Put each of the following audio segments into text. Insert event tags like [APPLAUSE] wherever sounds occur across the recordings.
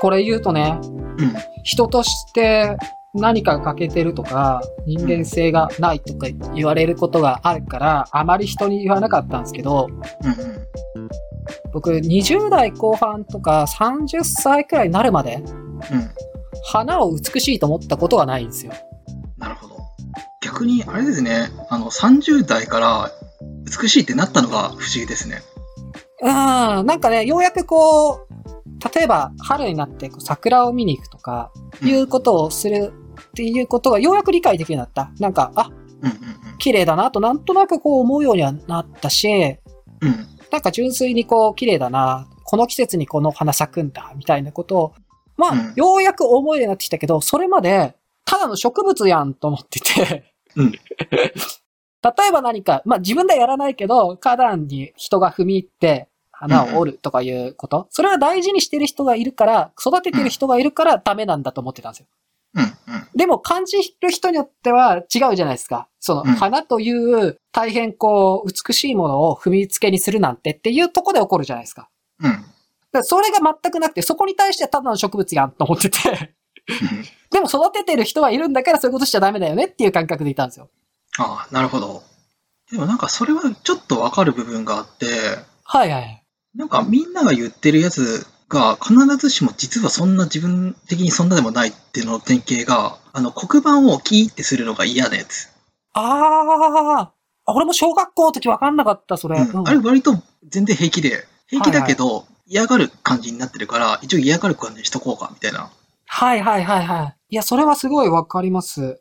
これ言うとね、うん。人として何かが欠けてるとか、人間性がないとか言われることがあるから、あまり人に言わなかったんですけど、うんうん。僕20代後半とか30歳くらいになるまで、うん。花を美しいと思ったことがないんですよ。逆に、あれですね、あの、30代から美しいってなったのが不思議ですね。うん、なんかね、ようやくこう、例えば春になってこう桜を見に行くとか、いうことをするっていうことがようやく理解できるようになった。なんか、あ、うんうん綺麗だなとなんとなくこう思うようにはなったし、うん。うん。なんか純粋にこう綺麗だな、この季節にこの花咲くんだ、みたいなことを、まあ、うんようやく思えるようになってきたけど、それまで、ただの植物やんと思ってて、うん例えば何か、まあ自分ではやらないけど、花壇に人が踏み入って、花を折るとかいうこと、それは大事にしてる人がいるから、育ててる人がいるからダメなんだと思ってたんですよ。うんうん。でも感じる人によっては違うじゃないですか。そのうん花という大変こう美しいものを踏みつけにするなんてっていうとこで起こるじゃないですか。うん。だからそれが全くなくて、そこに対してただの植物やんと思ってて、[LAUGHS] でも育ててる人はいるんだからそういうことしちゃダメだよねっていう感覚でいたんですよ。ああ、なるほど。でもなんかそれはちょっとわかる部分があって、はいはい。なんかみんなが言ってるやつが必ずしも実はそんな自分的にそんなでもないっていうのの典型が、あの黒板をキーってするのが嫌なやつ。ああ、俺も小学校の時分かんなかった、それ。うんうんあれ割と全然平気で、平気だけど嫌がる感じになってるから、一応嫌がる感じにしとこうかみたいな。はいはいはいはい。いや、それはすごいわかります。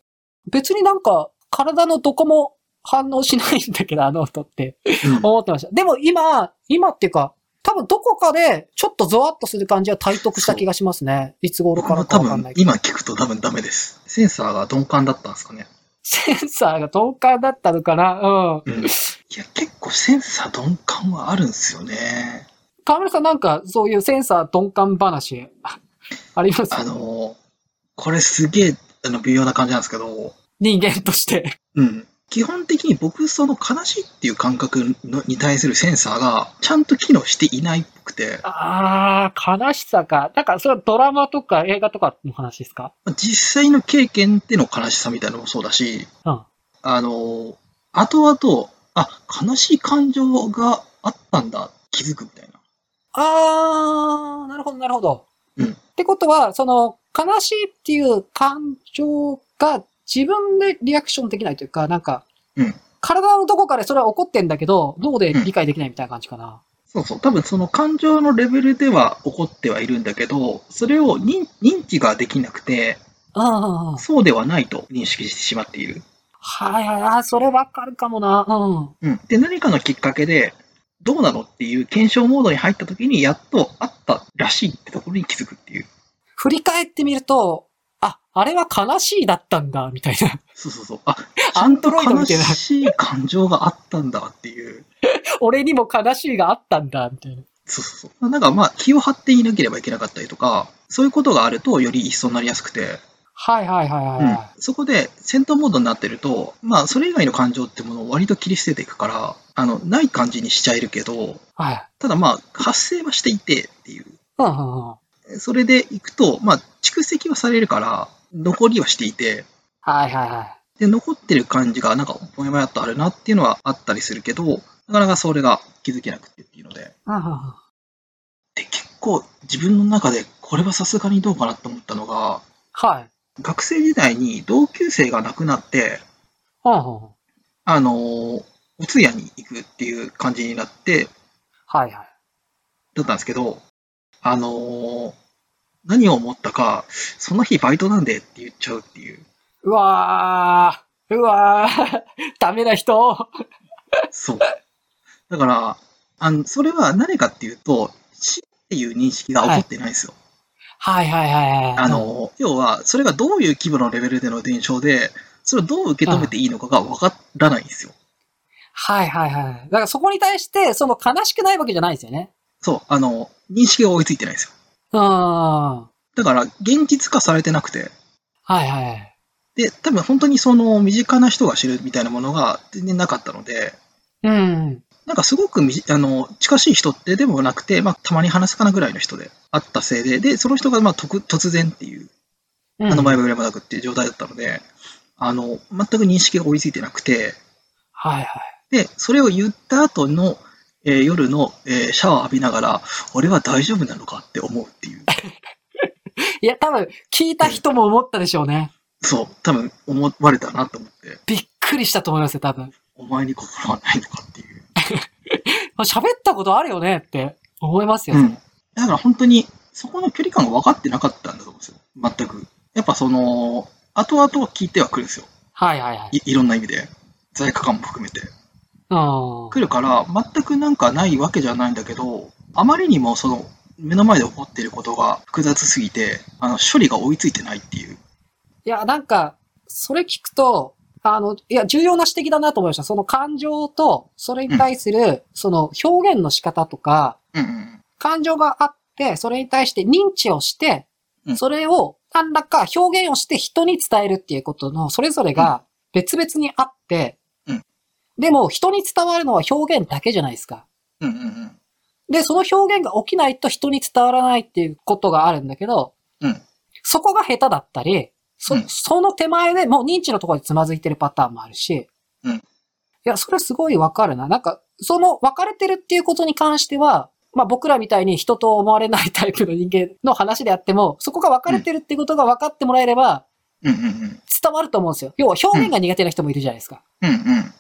別になんか、体のどこも反応しないんだけど、あの音って。うん思ってました。でも今、今っていうか、多分どこかでちょっとゾワッとする感じは体得した気がしますね。いつ頃からかわかんないけど。今聞くと多分ダメです。センサーが鈍感だったんですかね。センサーが鈍感だったのかな？うん。うん。いや、結構センサー鈍感はあるんですよね。河村さんなんかそういうセンサー鈍感話あります？あの、これすげえ、あの、微妙な感じなんですけど、人間として。うん。基本的に僕、その悲しいっていう感覚のに対するセンサーがちゃんと機能していないっぽくて、ああ、悲しさか。だからそれはドラマとか映画とかの話ですか？実際の経験での悲しさみたいなのもそうだし、うん。あの、後々、あ、悲しい感情があったんだ、気づくみたいな。あー、なるほど、なるほど。うんってことは、その、悲しいっていう感情が自分でリアクションできないというか、なんか、うん体のどこかでそれは起こってんだけど、脳で理解できないみたいな感じかな。そうそう。多分その感情のレベルでは起こってはいるんだけど、それを認認知ができなくて、ああ、そうではないと認識してしまっている。はいはいはい、それわかるかもな。うん。うん。で、何かのきっかけで、どうなのっていう検証モードに入った時に、やっとあったらしいってところに気づくっていう。振り返ってみると、あ、あれは悲しいだったんだ、みたいな。そうそうそう。あ、アンドロイド悲みたいな。しい感情があったんだっていう。[LAUGHS] 俺にも悲しいがあったんだ、みたいな。そうそうそう。なんかまあ、気を張っていなければいけなかったりとか、そういうことがあるとより一層なりやすくて、はいはいはいはい。うん、そこで戦闘モードになってると、まあ、それ以外の感情ってものを割と切り捨てていくから、あの、ない感じにしちゃえるけど、はい。ただまあ、発生はしていてっていう。うんうんうん。それでいくと、まあ、蓄積はされるから、残りはしていて、はいはいはい。で、残ってる感じがなんか、もやもやっとあるなっていうのはあったりするけど、なかなかそれが気づけなくてっていうので、うんうんうんで、結構自分の中でこれはさすがにどうかなと思ったのが、はい。学生時代に同級生が亡くなって、うんうんうんあのーお通夜に行くっていう感じになって、はいはい。だったんですけど、あのー何を思ったか、その日バイトなんでって言っちゃうっていう。うわー、うわー、ダメな人。そう。だから、あの、それは何かっていうと、死っていう認識が起こってないんですよ。はいはいはいはい。あの、要は、それがどういう規模のレベルでの伝承で、それをどう受け止めていいのかが分からないんですよ。はいはいはい。だからそこに対して、その悲しくないわけじゃないですよね。そう、あの、認識が追いついてないんですよ。うん。はだから、現実化されてなくて、いはいはい。で、多分本当にその身近な人が知るみたいなものが全然なかったので、うん。なんかすごくあの近しい人ってでもなくて、まあ、たまに話すかなぐらいの人であったせいで、で、その人がまあ突突然っていう、うんあの前触れもなくっていう状態だったので、あの、全く認識が追いついてなくて、はいはい。で、それを言った後の、えー夜の、えーシャワー浴びながら、俺は大丈夫なのかって思うっていう。[LAUGHS] いや、多分、聞いた人も思ったでしょうね。そう、多分思われたなと思って、びっくりしたと思いますよ、多分。お前に心はないのかっていう。[LAUGHS] 喋ったことあるよねって思いますよ。うん。だから本当に、そこの距離感が分かってなかったんだと思うんですよ。全く。やっぱその、後々聞いてはくるんですよ。はいはいはい。いいろんな意味で。罪悪感も含めて。うん。来るから、全くなんかないわけじゃないんだけど、あまりにもその、目の前で起こっていることが複雑すぎて、あの、処理が追いついてないっていう。いや、なんか、それ聞くと、あの、いや、重要な指摘だなと思いました。その感情と、それに対する、その表現の仕方とか、うんうん感情があって、それに対して認知をしてう、んそれを何らか表現をして人に伝えるっていうことの、それぞれが別々にあってうん、でも人に伝わるのは表現だけじゃないですか。うん。うんうんうん。で、その表現が起きないと人に伝わらないっていうことがあるんだけど、うんそこが下手だったり、そうんその手前でもう認知のところでつまずいてるパターンもあるし、うんいや、それすごいわかるな。なんか、その分かれてるっていうことに関しては、まあ僕らみたいに人と思われないタイプの人間の話であっても、そこが分かれてるっていうことが分かってもらえればうんうんうん。伝わると思うんですよ。要は表現が苦手な人もいるじゃないですか。うんうん。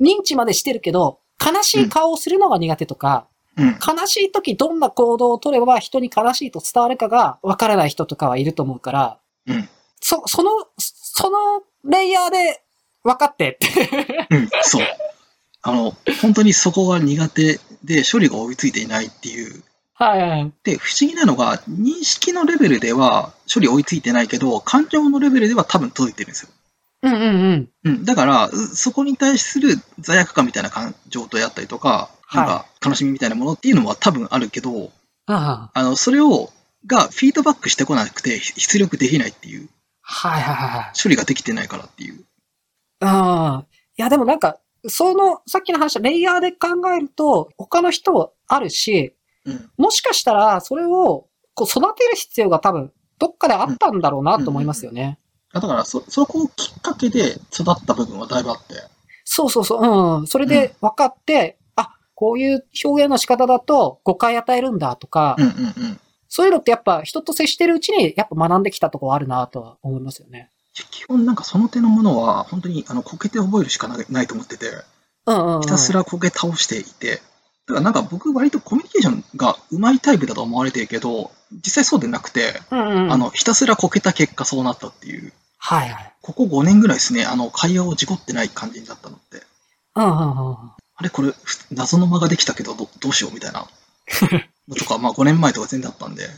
認知までしてるけど、悲しい顔をするのが苦手とか、うん。悲しい時どんな行動を取れば人に悲しいと伝わるかが分からない人とかはいると思うから、うん。そ、その、そのレイヤーで分かってって。うん。そう。あの、本当にそこが苦手で処理が追いついていないっていう。はいはいはい。で、不思議なのが、認識のレベルでは処理追いついてないけど、感情のレベルでは多分届いてるんですよ。うんうんうん。うん。だから、うそこに対する罪悪感みたいな感情とやったりとか、なんか悲しみみたいなものっていうのは多分あるけど、ああの、それを、がフィードバックしてこなくて出力できないっていう、はいはいはいはい。処理ができてないからっていう。うん。いやでもなんか、その、さっきの話、レイヤーで考えると、他の人あるし、うん。もしかしたら、それを、こう、育てる必要が多分、どっかであったんだろうなと思いますよね。だからそ、そこをきっかけで育った部分はだいぶあって。そうそうそう、うん。それで分かって、あ、こういう表現の仕方だと誤解与えるんだとか、うんうんうん。そういうのってやっぱ人と接してるうちにやっぱ学んできたとこあるなとは思いますよね。基本なんかその手のものは、本当にあの、こけて覚えるしかなないと思ってて、うんうん、うん。ひたすらこけ倒していて、だからなんか僕割とコミュニケーションが上手いタイプだと思われてるけど、実際そうでなくて、うんうん。あの、ひたすらこけた結果そうなったっていう。はいはい。ここ5年ぐらいですね、あの、会話を事故ってない感じになったのって。うんうんうんうん。あれこれ、ふ謎の間ができたけどど、どうしようみたいな。[LAUGHS] のとか、まあ5年前とか全然あったんで。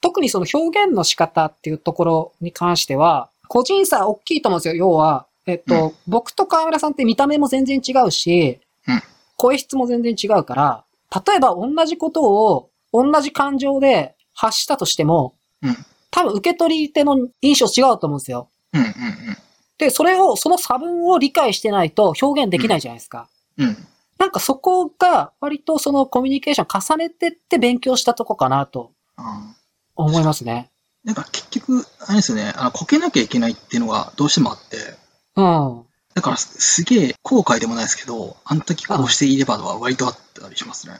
特にその表現の仕方っていうところに関しては、個人差大きいと思うんですよ。要は、えっと、僕と河村さんって見た目も全然違うし、うん声質も全然違うから、例えば同じことを同じ感情で発したとしても、うん多分受け取り手の印象違うと思うんですよ。うんうんで、それを、その差分を理解してないと表現できないじゃないですか。うん。うん。なんかそこが割とそのコミュニケーション重ねてって勉強したとこかなとあ思いますね。ーなんか結局、あれですよね、あの、こけなきゃいけないっていうのがどうしてもあって、うん。だからすすげえ後悔でもないですけど、あの時こうしていればは割とあったりしますね。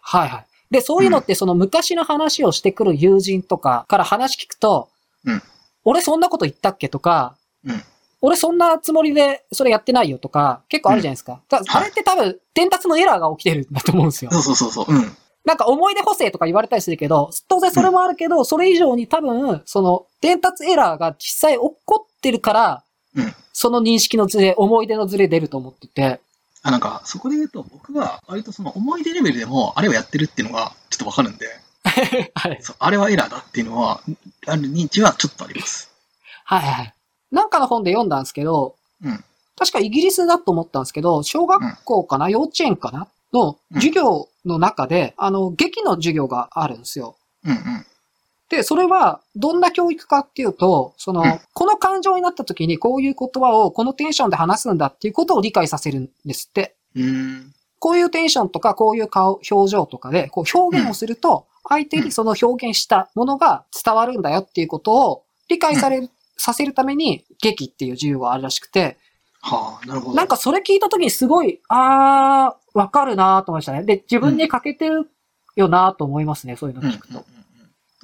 はいはい。で、そういうのってその昔の話をしてくる友人とかから話聞くと、うん俺そんなこと言ったっけとか、うん俺そんなつもりでそれやってないよとか、結構あるじゃないですか。だあれって多分、伝達のエラーが起きてるんだと思うんですよ。そうそうそうそう、うん。なんか思い出補正とか言われたりするけど、当然それもあるけど、それ以上に多分、その伝達エラーが実際起こってるから、うんその認識のズレ、思い出のズレ出ると思ってて。あ、なんか、そこで言うと、僕は割とその思い出レベルでも、あれをやってるっていうのがちょっとわかるんで、[LAUGHS] はい。あれはエラーだっていうのは、ある認知はちょっとあります。はいはい。なんかの本で読んだんですけど、うん確かイギリスだと思ったんですけど、小学校かな、幼稚園かなの授業の中で、あの、劇の授業があるんですよ。うんうん。で、それは、どんな教育かっていうと、その、うんこの感情になった時にこういう言葉をこのテンションで話すんだっていうことを理解させるんですって。うーん。こういうテンションとか、こういう顔、表情とかで、こう表現をすると、相手にその表現したものが伝わるんだよっていうことを理解される、させるために、劇っていう自由があるらしくて、はあ、なるほど。なんかそれ聞いた時にすごい、あー、わかるなと思いましたね。で、自分に欠けてるよなと思いますね、そういうのうんうん聞くと。うんうん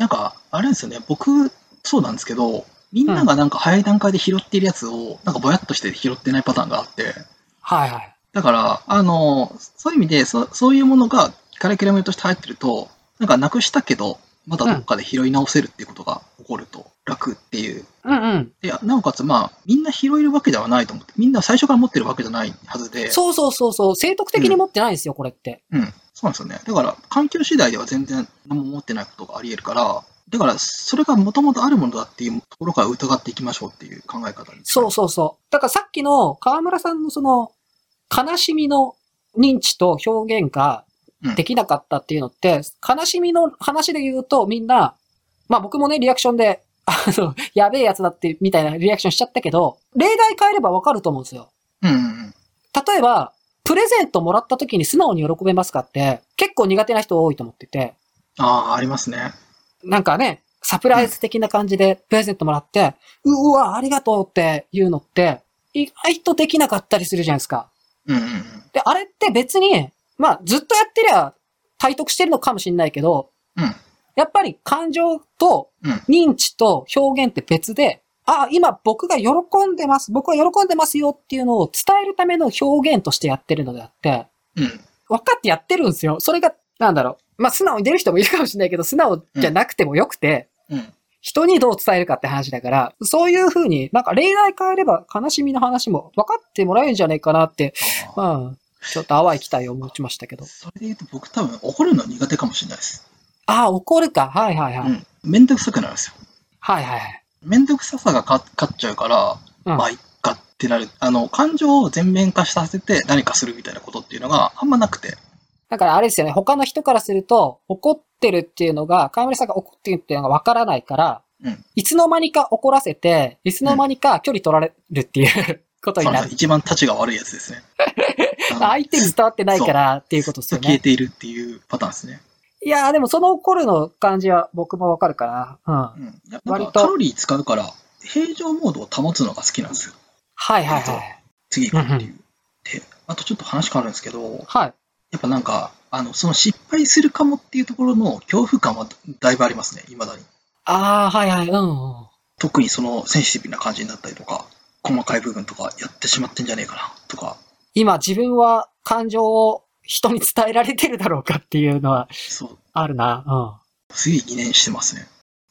なんか、あれですよね、僕、そうなんですけど、みんながなんか早い段階で拾っているやつを、なんかぼやっとして拾ってないパターンがあって、はいはい。だから、あの、そういう意味で、そそういうものがカリキュラムとして入ってると、なんかなくしたけど、またどっかで拾い直せるっていうことが起こると楽っていう。うんうん。いや、なおかつ、まあ、みんな拾えるわけではないと思って、みんな最初から持ってるわけじゃないはずで、そうそうそうそう、正徳的に持ってないんですよ、これって。うん、そうなんですよね。だから、環境次第では全然何も持ってないことがあり得るから、だから、それがもともとあるものだっていうところから疑っていきましょうっていう考え方に。そうそうそう。だからさっきの河村さんのその、悲しみの認知と表現ができなかったっていうのって、悲しみの話で言うとみんな、まあ僕もね、リアクションで、あの、やべえやつだって、みたいなリアクションしちゃったけど、例題変えればわかると思うんですよ。うんうんうん。例えば、プレゼントもらった時に素直に喜べますかって、結構苦手な人多いと思ってて、ああ、ありますね。なんかね、サプライズ的な感じでプレゼントもらって、うわ、ありがとうっていうのって、意外とできなかったりするじゃないですか。うんうんうん。で、あれって別に、まあ、ずっとやってりゃ、体得してるのかもしれないけど、うんやっぱり感情とうん認知と表現って別で、あ、今僕が喜んでます、僕は喜んでますよっていうのを伝えるための表現としてやってるのであって、うん。分かってやってるんですよ。それが、なんだろう。まあ、素直に出る人もいるかもしれないけど、素直じゃなくてもよくて、うん。人にどう伝えるかって話だから、そういう風になんか例題変えれば悲しみの話も分かってもらえるんじゃないかなって、まあ、ちょっと淡い期待を持ちましたけど。それで言うと僕多分怒るの苦手かもしれないです。ああ、怒るか。はいはいはい。うん。めんどくさくなるんですよ。はいはいはい。めんどくささが勝勝っちゃうから、うんまあ、いっかってなる。あの、感情を全面化させて何かするみたいなことっていうのがあんまなくて。だからあれですよね、他の人からすると、怒ってるっていうのが、河村さんが怒ってるっていうのが分からないから、うんいつの間にか怒らせて、いつの間にか距離取られるっていう [LAUGHS] ことになる。一番立ちが悪いやつですね。あ [LAUGHS] の相手に伝わってないからっていうことですよね。消えているっていうパターンですね。いやーでもその怒るの感じは僕もわかるかな。うん。うん。割とかカロリー使うから、平常モードを保つのが好きなんですよ。はいはいはい。次行くっていう。で、あとちょっと話変わるんですけど、はい。やっぱなんか、あの、その失敗するかもっていうところの恐怖感はだいぶありますね、未だに。ああ、はいはい。うんうん。特にそのセンシティブな感じになったりとか、細かい部分とかやってしまってんじゃねえかな、とか、今自分は感情を人に伝えられてるだろうかっていうのはそう、あるな。うん。すげえ疑念してますね。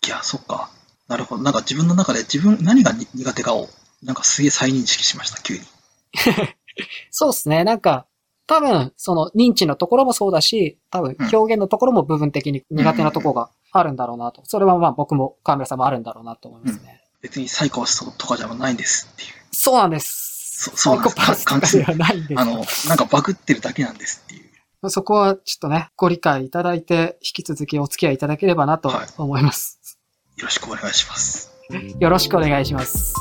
いや、そっか。なるほど。なんか自分の中で自分、何が苦手かを、なんかすげえ再認識しました、急に。[LAUGHS] そうですね。なんか、多分、その認知のところもそうだし、多分うん表現のところも部分的に苦手なところがあるんだろうなと。それはまあ僕も河村さんもあるんだろうなと思いますね。別にサイコパスとかじゃないんですっていう。そうなんです。そ [LAUGHS] そうなんです。パスとはないんです。あの、なんかバグってるだけなんですっていう。そこはちょっとね、ご理解いただいて、引き続きお付き合いいただければなと思います。はい、よろしくお願いします。よろしくお願いします。